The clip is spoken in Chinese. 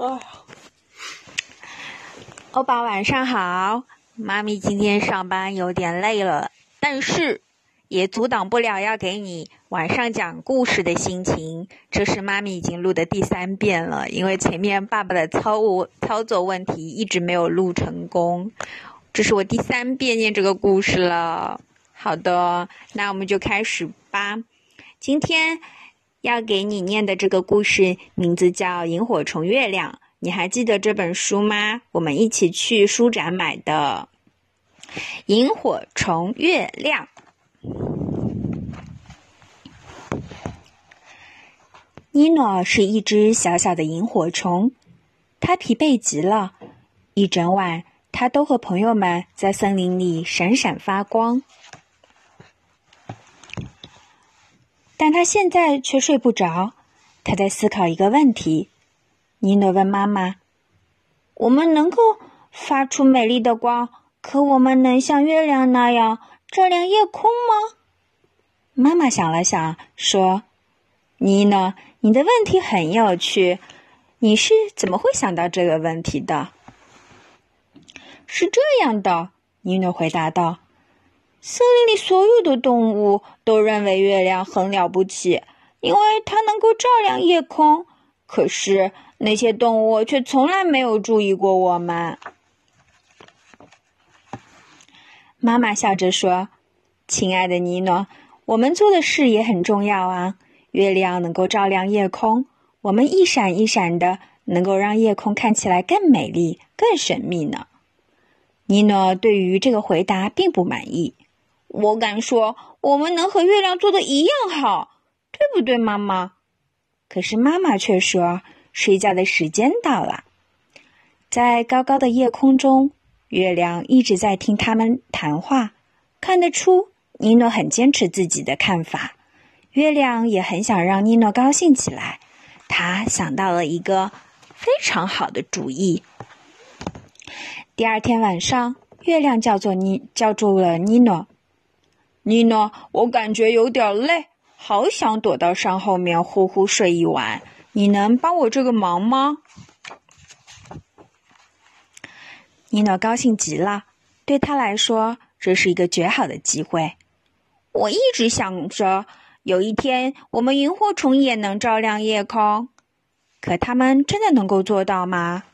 哦，欧巴晚上好，妈咪今天上班有点累了，但是也阻挡不了要给你晚上讲故事的心情。这是妈咪已经录的第三遍了，因为前面爸爸的操务操作问题一直没有录成功。这是我第三遍念这个故事了。好的，那我们就开始吧。今天要给你念的这个故事名字叫《萤火虫月亮》，你还记得这本书吗？我们一起去书展买的《萤火虫月亮》。尼诺是一只小小的萤火虫，它疲惫极了，一整晚。它都和朋友们在森林里闪闪发光，但他现在却睡不着。他在思考一个问题。尼诺问妈妈：“我们能够发出美丽的光，可我们能像月亮那样照亮夜空吗？”妈妈想了想，说：“尼诺，你的问题很有趣。你是怎么会想到这个问题的？”是这样的，尼诺回答道：“森林里所有的动物都认为月亮很了不起，因为它能够照亮夜空。可是那些动物却从来没有注意过我们。”妈妈笑着说：“亲爱的尼诺，我们做的事也很重要啊。月亮能够照亮夜空，我们一闪一闪的，能够让夜空看起来更美丽、更神秘呢。”尼诺对于这个回答并不满意。我敢说，我们能和月亮做的一样好，对不对，妈妈？可是妈妈却说，睡觉的时间到了。在高高的夜空中，月亮一直在听他们谈话。看得出，尼诺很坚持自己的看法。月亮也很想让尼诺高兴起来。他想到了一个非常好的主意。第二天晚上，月亮叫做尼，叫住了尼诺。妮诺，我感觉有点累，好想躲到山后面呼呼睡一晚。你能帮我这个忙吗？妮诺高兴极了，对他来说，这是一个绝好的机会。我一直想着，有一天我们萤火虫也能照亮夜空。可他们真的能够做到吗？